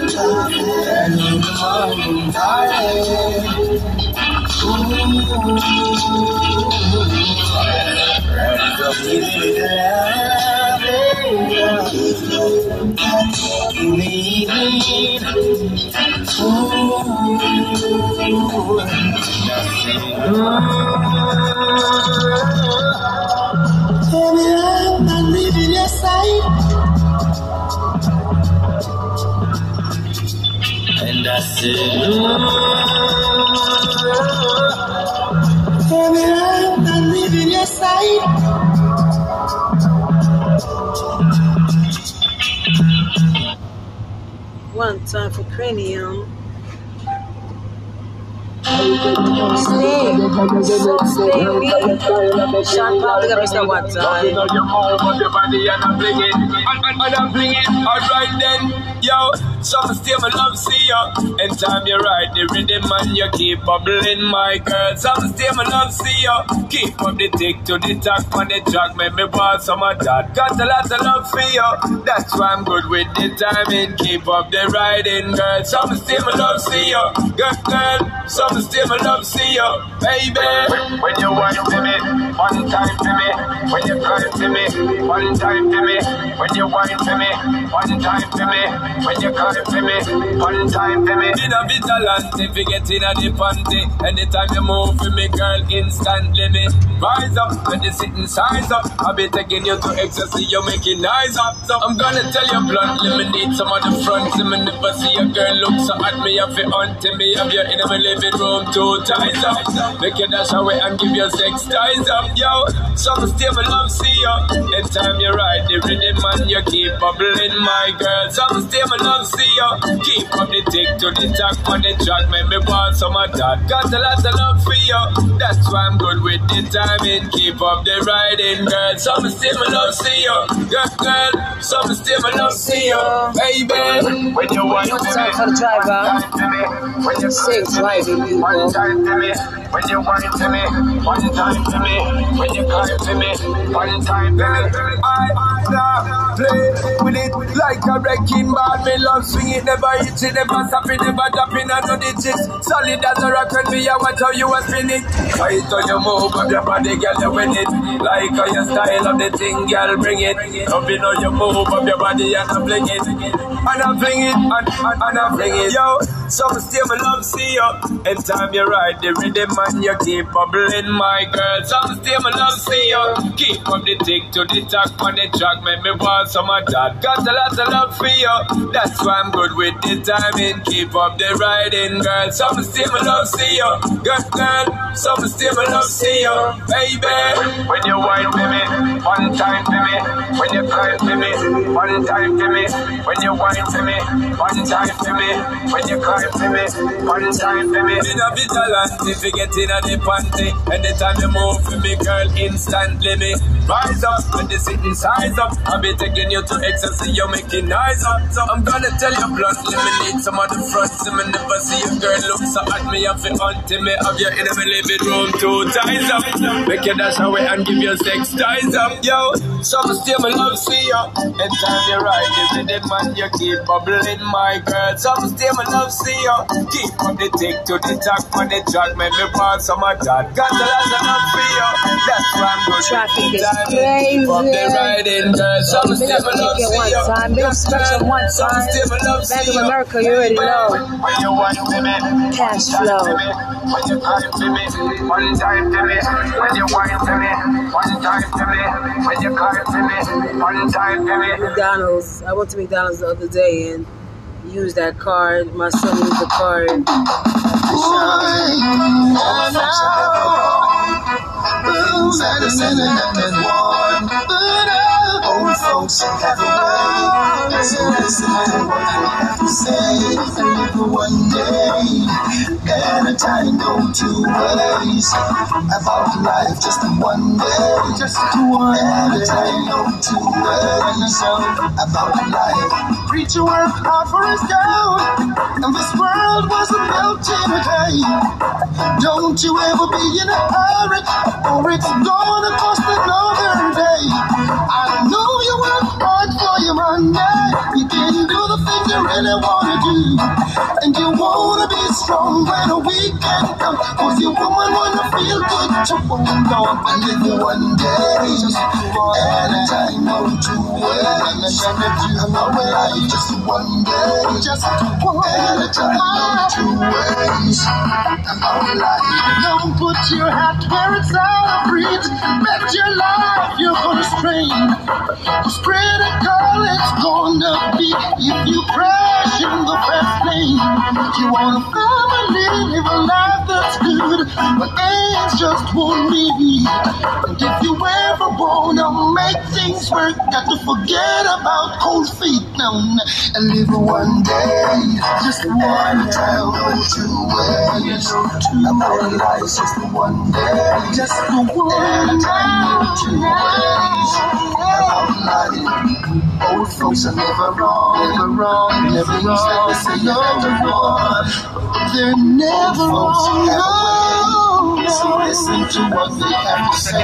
[SPEAKER 10] And in the morning, darling. Ooh, and come give me the Baby, I'm not leaving your side. And I said, Baby, I'm not leaving your side.
[SPEAKER 4] One time for cranium. Sean Paul, we gotta restart one time.
[SPEAKER 14] You know your on your body and I'm blinging, and, and, and I'm blinging. Alright then, yo, some stay my love see ya. And time you ride the rhythm and you keep bubbling, my girl. Some stay my love see ya. Keep up the tick to the tack on the track, make me want some of that. Got a lot of love for you. That's why I'm good with the timing. Keep up the riding, girl. Some stay my love see ya. Girl, girl, some stay my love see ya. Baby, when you want to me, one time to me. When you cry to me, one time to me. When you whine to me, one time to me. When you cry to me, one time to me. In a vigilante, if you get in a the panty. Anytime you move with me, girl, instantly me rise up. When you sitting size up, I'll be taking you to ecstasy, you're making eyes up. So I'm gonna tell you bluntly, me need some of the front. Me never see a girl look so at me, have it on to me, have you in my living room, two ties up. Make you dash away and give your sex ties up, yo. Some stable love see you. Anytime you ride the rhythm man, you keep bubbling, my girl. Some stable love see you. Keep up the tick to the tack on the track, make me want some of that. Got a lot of love for you. That's why I'm good with the timing. Keep up the riding, girl. Some stable love see you. Girl, girl. Some stable love see you. Baby, when you want
[SPEAKER 4] No
[SPEAKER 14] to
[SPEAKER 4] time for the driver.
[SPEAKER 14] when you
[SPEAKER 4] Safe driving, people.
[SPEAKER 14] One time to me, when you whine to me, one time to me, when you cry to me, one time to me. I, nah, play with it like a wrecking ball. Me love swing it, never hit it, never stop it, never drop in no ditches. Solid as a rock when me, I watch how you a spin it. Tight on your move up your body, girl, you win it. Like how your style of the thing, girl, bring it. Loving how you move up your body and I fling it. And I fling it, and, and, and I fling it. Yo, some still my love see you. Anytime you ride the rhythm and you keep bubbling, my girl. Some still my love see you. Keep up the tick to the talk on the track, make me want some of that. Got a lot of love for you. That's why I'm good with the timing. Keep up the riding, girl. Some still my love see you. Good girl, some still my love see you. Baby, when you wine for me, one time for me. When you one time for me. When you wine for me, one time for me. When you climb for me, one time for me. In a vigilante, forgetting a the panty. Anytime you move for me, girl, instantly me rise up. When the sitting size up, I'll be taking you to ecstasy, you're making nice up. So I'm gonna tell you blunt, eliminate some of the fronts. So me never see a girl look so at me, I feel haunting me. Have you in my living room, two ties up. Make you dash away and give you sex ties up, yo. Some still my love see you. Anytime you ride the rhythm and you keep bubbling, my girl. Some still my love see you. Keep up the tick to the talk on the track, make me pass some of that. Got lot of love for you. That's why I'm
[SPEAKER 4] is
[SPEAKER 14] Keep
[SPEAKER 4] crazy.
[SPEAKER 14] up the riding, girl. Some
[SPEAKER 4] Big up
[SPEAKER 14] my love
[SPEAKER 4] Ticket
[SPEAKER 14] see
[SPEAKER 4] one time, big up one time.
[SPEAKER 14] still my love
[SPEAKER 4] Bank of. America, you already know.
[SPEAKER 14] When you want to
[SPEAKER 4] Cash flow.
[SPEAKER 14] when you cry to me, one time to me, when you whine to me, one time to me, when you cry to me, one time to me.
[SPEAKER 4] McDonald's. I went to McDonald's the other day and used that card. My son used the card and one, but
[SPEAKER 6] Old folks have a way, so listen to what they have to say. And for one day at a time, go two ways. About life, just one day, just one at a time, go two ways. About life, preacher hard for us down, and this world wasn't built in a day. Don't you ever be in a hurry, or it's gonna cost another day. I know you work hard for your money. You can do the you really wanna do. And you wanna be strong when the weekend comes. Cause your woman wanna feel good to hold on and one day. Just a time, no two ways. I'm not life just one day. Just one time, no two ways. I'm out life. Don't put your hat where it's out of reach. Bet your life you're gonna strain. Cause You but age just won't be. And if you ever wanna make things work, got to forget about cold feet now and live one day, just one time, no two ways. About life, just one day, just the one time, no two ways. About life, old folks are never wrong, never wrong, never wrong. Never wrong, they're never wrong. So listen to what they have to say.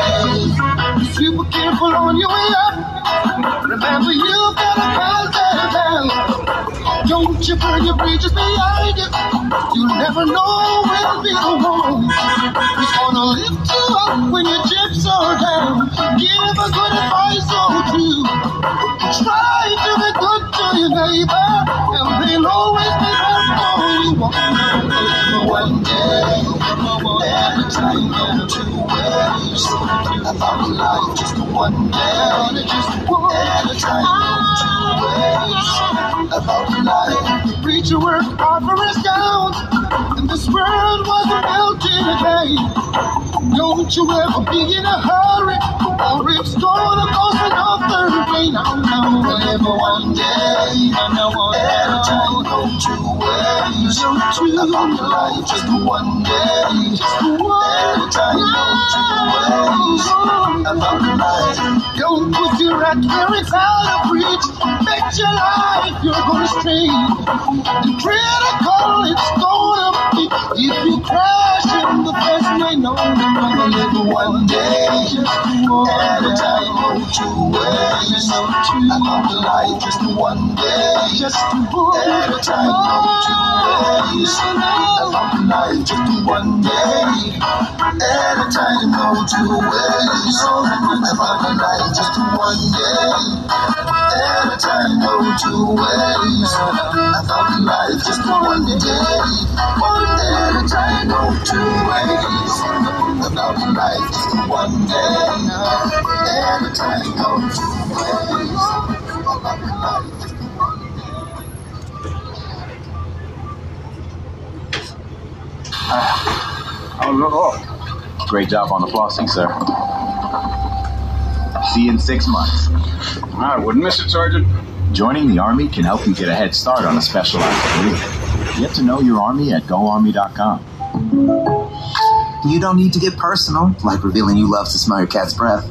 [SPEAKER 6] If you were careful on your way up, remember you've got a down. Don't you burn your bridges behind you. You'll never know when'll be the one who's gonna lift you up when your chips are down. Give a good advice or two. Try to be good to your neighbor, and they'll always be there for you. One day, every time, in two ways. I thought About life, just one day, just one time, in two ways. About life, preacher work for us and this world wasn't built in a day. Don't you ever be in a hurry, or it's gonna cost another day. Now, now, whatever one day, at a time, will go two ways. About life, just one day, just one a time, go two ways. About life, don't put your hat where it's out of reach. Bet your life you're gonna stray. Critical it's gonna be if you crash in the best way. No, you're gonna live one day, just one at a time. two ways. I come to life just one day, just one at a time, go two ways. I to life just one day, at a time, go two ways. I to life just one day. Time two ways. I to life just one day. Every time go two ways. I to life just one day. Every time go two ways. I come life just
[SPEAKER 15] Oh, Great job on the flossing, sir. See you in six months.
[SPEAKER 16] I wouldn't miss it, Sergeant.
[SPEAKER 15] Joining the Army can help you get a head start on a specialized career. Get to know your Army at GoArmy.com.
[SPEAKER 17] You don't need to get personal, like revealing you love to smell your cat's breath.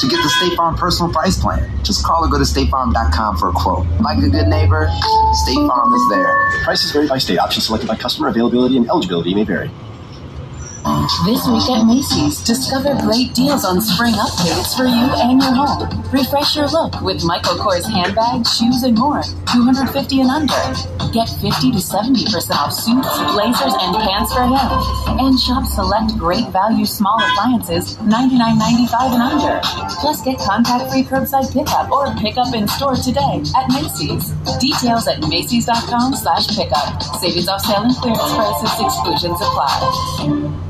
[SPEAKER 17] To get the State Farm personal price plan, just call or go to statefarm.com for a quote. Like a good neighbor, State Farm is there.
[SPEAKER 18] Prices vary by state. Options selected by customer availability and eligibility may vary.
[SPEAKER 19] This week at Macy's, discover great deals on spring updates for you and your home. Refresh your look with Michael Kors handbags, shoes, and more. 250 and under. Get 50 to 70% off suits, blazers, and pants for him. And shop select great value small appliances, $99.95 and under. Plus get contact-free curbside pickup or pickup in store today at Macy's. Details at Macy's.com slash pickup. Savings off sale and clearance prices, exclusions apply.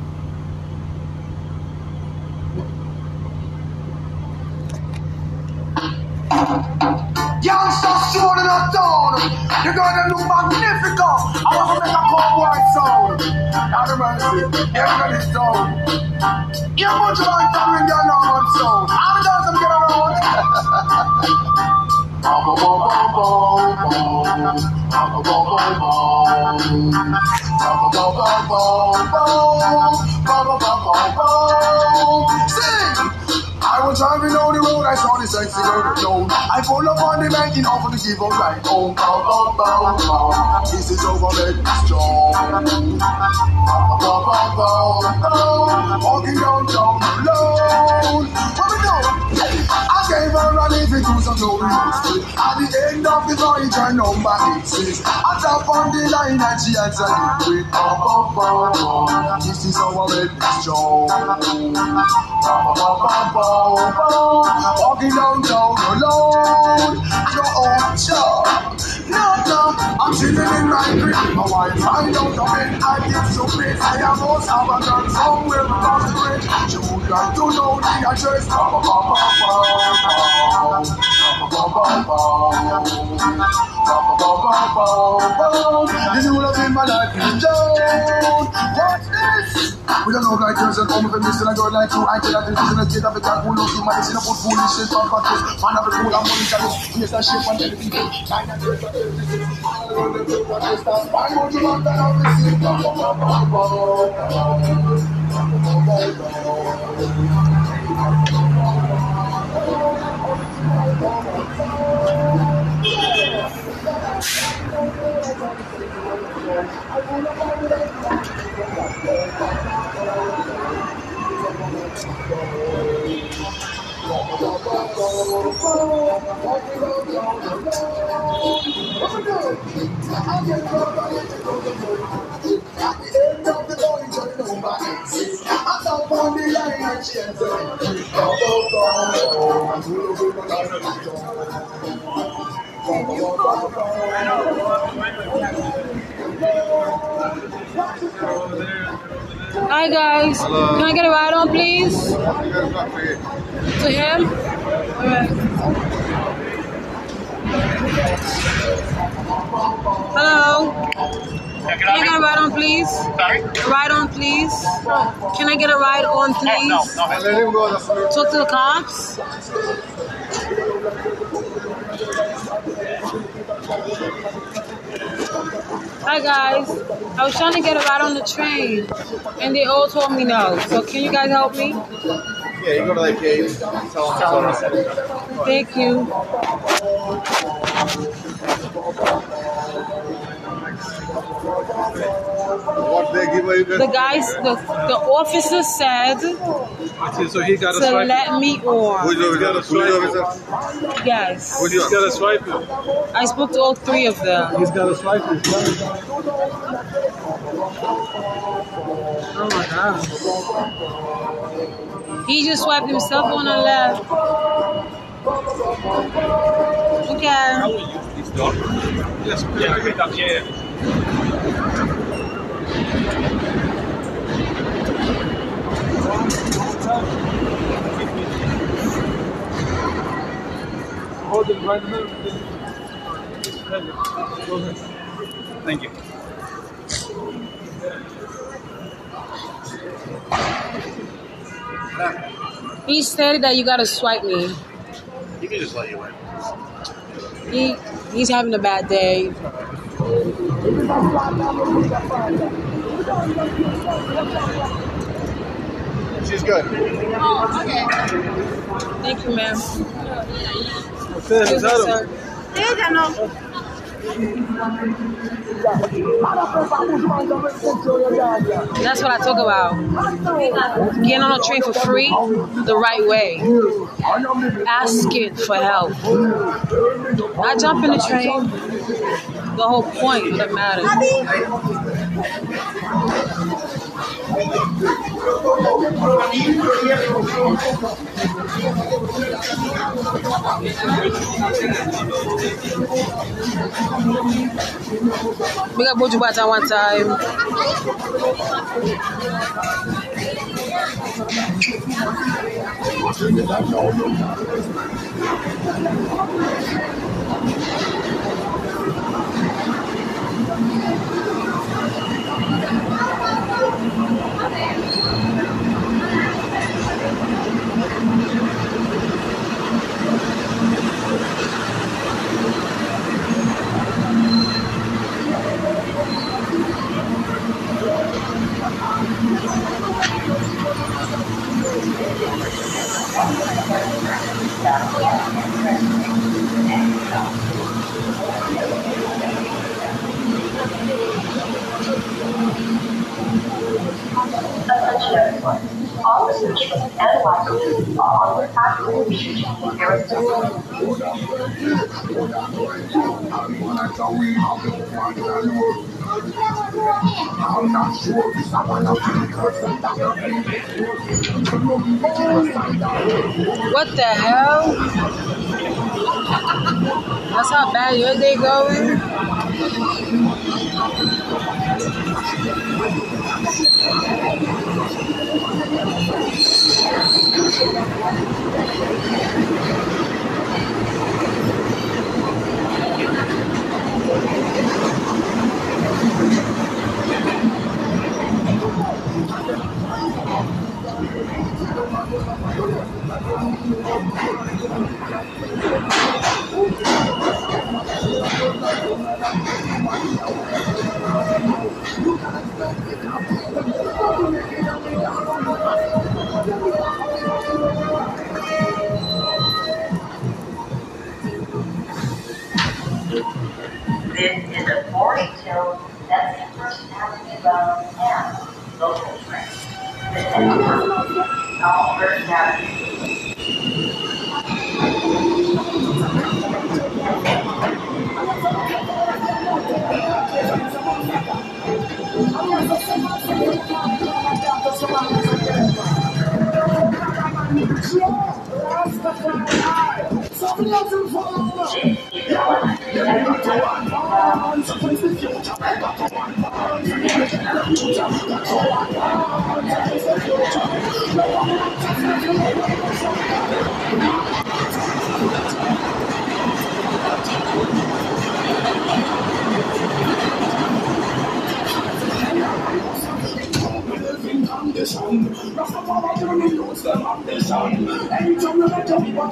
[SPEAKER 11] Youngsters shooting up down. You're gonna look magnificent. I want to make a cowboy sound. Now the mercy, everybody's down. You put your mind down your normal sound. How many times I'm get around? Bum, bum. Bum, bum, bum, bum, bum. Bum, bum, bum, bum, bum, bum. Bum, bum, bum, bum, bum. Sing! I was driving down the road, I saw the sexy girl alone. I pulled up on the bank in offer to give up right home. Oh, bow, bow, bow, bow. This is over, let me strong. Bow, bow, bow, bow, bow. Walking downtown alone. What we do? I gave her a living to some music. At the end of the night, her number exists. I tap on the line and she answered it with bow, bow, bow, bow. This is I make me strong. Bow, bow, bow, bow, Walking downtown alone. No own job. No job. I'm sitting in my crib. My wife find out of it. I get so pissed. I am most a girl somewhere across the bridge. She would like to know the address. Ba, ba, ba, ba, ba, is what I've been my life in down. What's this? We don't know like girls and home if I'm missing a girl like you. I tell her this is a kid of a guy who loves you. Man, in a put foolish shit on practice. Man, have a cool and money challenge. Yes, that shit on everything. Nine and eight and everything. Why would you want that on the I'm
[SPEAKER 4] Hi guys, can I get a ride on please? To him? Alright. Hello? Can I get a ride on please?
[SPEAKER 20] Sorry?
[SPEAKER 4] Ride on please? Can I get a ride on please?
[SPEAKER 20] No, no, no. Let him go.
[SPEAKER 4] Talk to the cops? Hi guys, I was trying to get a ride on the train and they all told me no. So can you guys help me?
[SPEAKER 21] Yeah, you go to that cave. Tell them. Tell them.
[SPEAKER 4] Thank you.
[SPEAKER 21] What they give?
[SPEAKER 4] The guys, the, the officer said
[SPEAKER 22] So he got a
[SPEAKER 4] to
[SPEAKER 22] swipe.
[SPEAKER 4] let me on.
[SPEAKER 22] Who's the got a swipe?
[SPEAKER 4] Yes.
[SPEAKER 22] He's got a swipe.
[SPEAKER 4] I spoke to all three of them.
[SPEAKER 22] He's got a swipe.
[SPEAKER 4] Oh my god. He just swiped himself on the left. Okay.
[SPEAKER 22] Yes, yeah, yeah. Hold it right in the middle. Go ahead. Thank you.
[SPEAKER 4] He said that you gotta swipe me.
[SPEAKER 21] He can just let you in.
[SPEAKER 4] He he's having a bad day.
[SPEAKER 21] She's good.
[SPEAKER 4] Oh, okay. Thank you, ma'am.
[SPEAKER 22] Excuse
[SPEAKER 4] me,
[SPEAKER 22] sir.
[SPEAKER 4] Ella no. That's what I talk about. Getting on a train for free the right way. Asking for help. I jump in the train. The whole point that matters. We got Buju Banton one time.
[SPEAKER 2] Attention
[SPEAKER 4] What the hell? That's how bad your day going?
[SPEAKER 2] This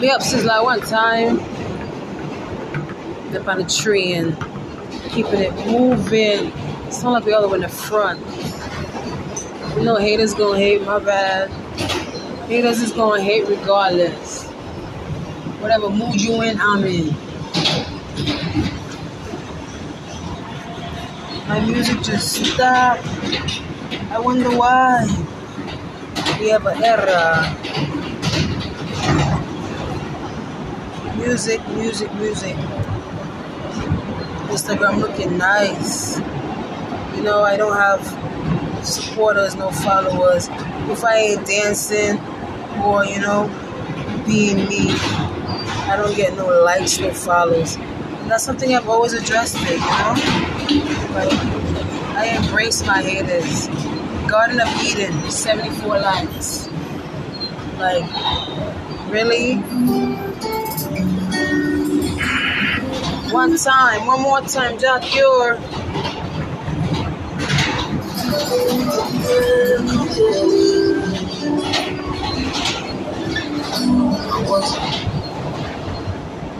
[SPEAKER 23] Be
[SPEAKER 4] up since like one time. Up on the tree and keeping it moving. It's not like the way in the front. You know haters gonna hate, my bad. Haters is gonna hate regardless. Whatever mood you in, I'm in. My music just stopped. I wonder why. We have an error. Music, music, music. Instagram looking nice. You know, I don't have supporters, no followers. If I ain't dancing or, you know, being me, I don't get no likes, no follows. And that's something I've always addressed it, you know? Like, I embrace my haters. Garden of Eden, 74 likes. Like, really? One time, one more time, Jack Cure.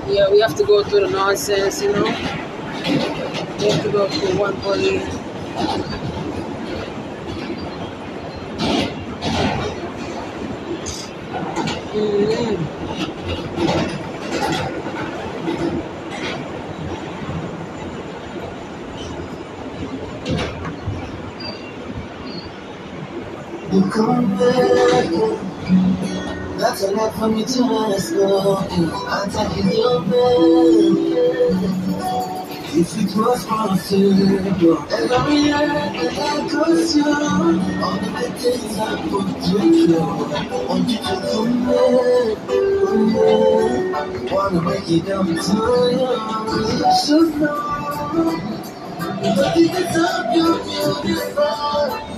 [SPEAKER 4] Yeah, we have to go through the nonsense, you know. We have to go through one bully. Mm-hmm.
[SPEAKER 6] Come back. That's lot for me to ask you. I'm taking your man. If it was possible, and I react and I goes you. All the things I put you through. Want you to come back. Come back. Wanna break it down to you. You should know. Nothing is up, you're beautiful.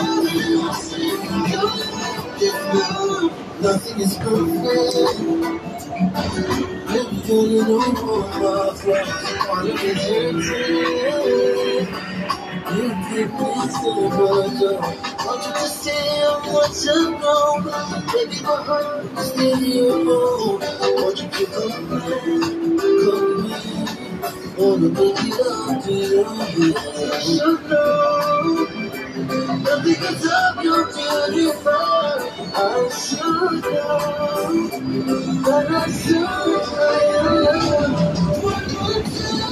[SPEAKER 6] Nothing is perfect. Girl, you know my friend. Wanna be tempted. You give me so much. Want you to stay on what's wrong. Baby, my heart is still your home. Want you to come back, come back. Wanna make it up you. You should know. Up, you're beautiful. I should know that I should try and love one more time.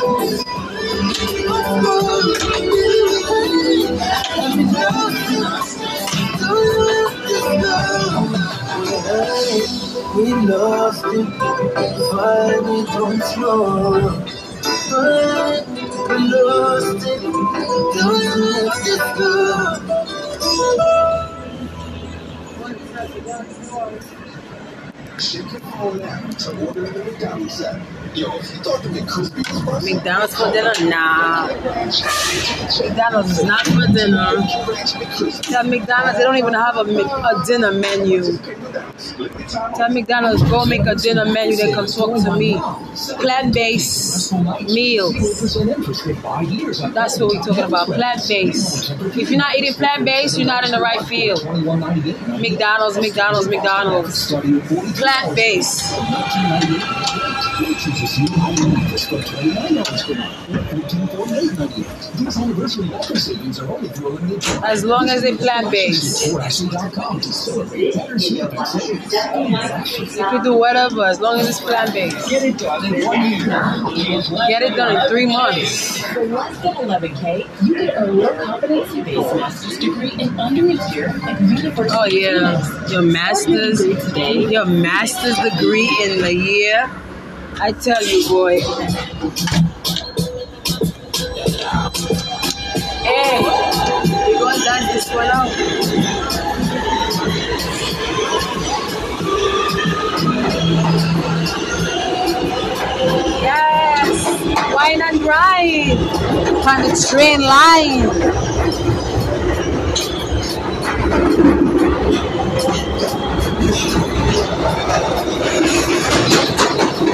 [SPEAKER 6] We lost it, find it once more. We lost it, don't let it go.
[SPEAKER 11] Shake your phone now to order the McDonald's app. Yo, if you thought the McCrispy was busted,
[SPEAKER 4] McDonald's for dinner? Nah. McDonald's is not for dinner. Tell McDonald's they don't even have a, a dinner menu. Tell McDonald's go make a dinner menu. They come talk to me. Plant-based meal. That's what we're talking about. Plant-based. If you're not eating plant-based, you're not in the right field. McDonald's, McDonald's, McDonald's. Plant-based. As long as they plant-based. You can do whatever as long as it's plant-based. Get it done in one year. Get it done in three months.
[SPEAKER 19] For less than 11K, you can earn your competency-based master's degree in under a year at University
[SPEAKER 4] Oh yeah, your master's, your master's degree in a year. I tell you, boy. Hey, we gonna dance this one out. Yes, wine and ride on the train line.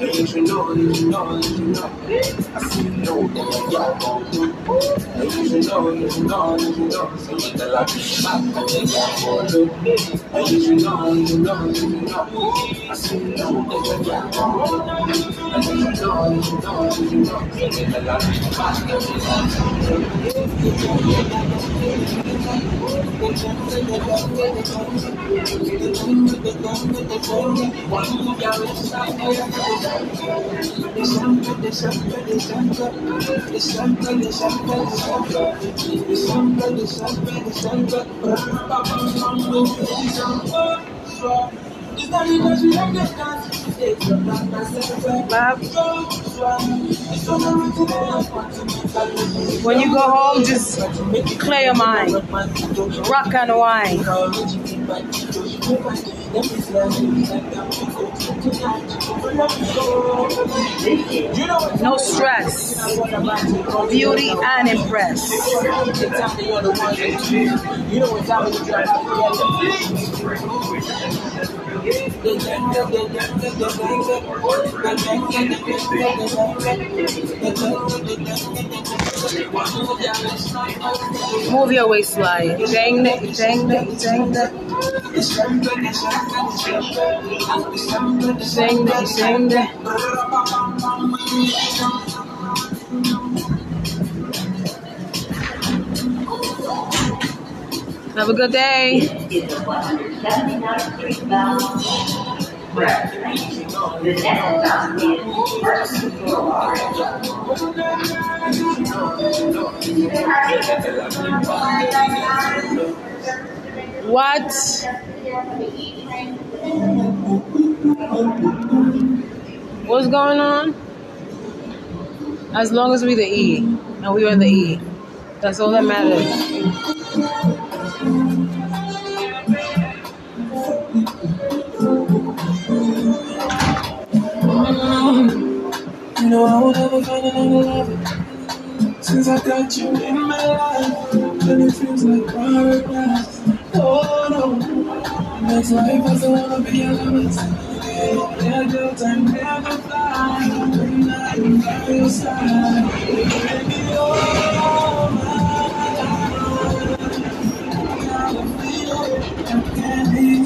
[SPEAKER 4] Let you know, know, know. I see you
[SPEAKER 10] know that y'all know, know, know. The know, know, know. I see know, know,
[SPEAKER 3] know. December, December, December, December, December, December,
[SPEAKER 4] when you go home, just clear your mind. Rock and wine. No stress. Beauty and impress. Move your waistline. Dang it, dang it, dang it. Dang it, dang it. Have a good day.
[SPEAKER 10] is the 179th Street bound express. The next stop is First Boulevard.
[SPEAKER 4] What? What's going on? As long as we the E and we are the E, that's all that matters.
[SPEAKER 3] You know I won't ever find another love Since I got you in my life. And it feels like paradise. Oh no. That's why if I still wanna be your lover. Yeah, girl, time never flies. When I'm by your side Baby, oh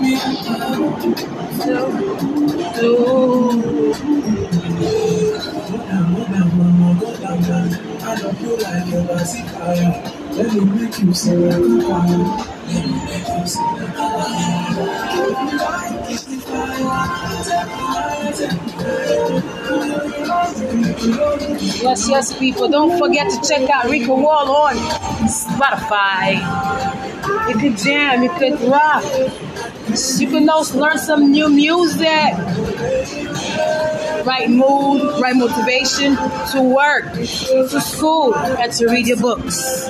[SPEAKER 3] You
[SPEAKER 4] Yes, yes, people. Don't forget to check out Rico Wall on Spotify. You could jam, you could rock. You can also learn some new music. Right mood, right motivation to work, to school, and to read your books.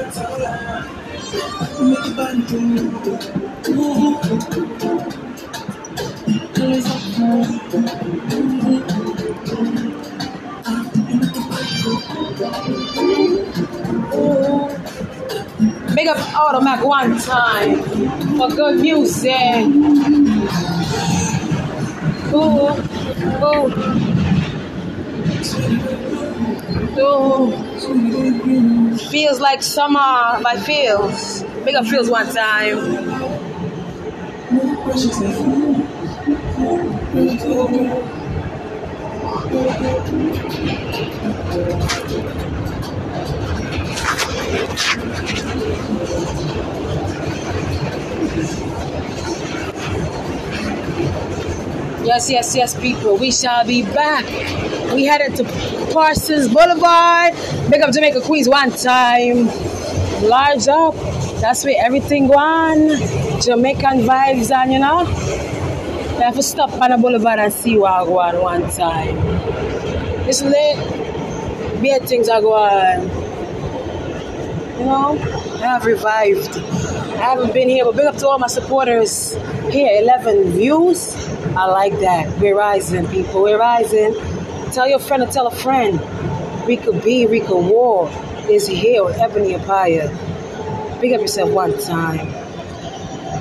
[SPEAKER 4] Big up Automac one time for good music. Ooh, ooh, ooh. Feels like summer by Feels. Big up Feels one time. Yes, yes, yes, people. We shall be back. We headed to Parsons Boulevard. Big up Jamaica Queens one time. Large up. That's where everything going. Jamaican vibes and you know. We have to stop on the boulevard and see what go on one time. It's lit. Bad things are going. You know, I have revived. I haven't been here, but big up to all my supporters here. 11 views. I like that. We're rising, people. We're rising. Tell your friend to tell a friend. Rika B, Rika War is here with Ebony Apaya. Big up yourself one time.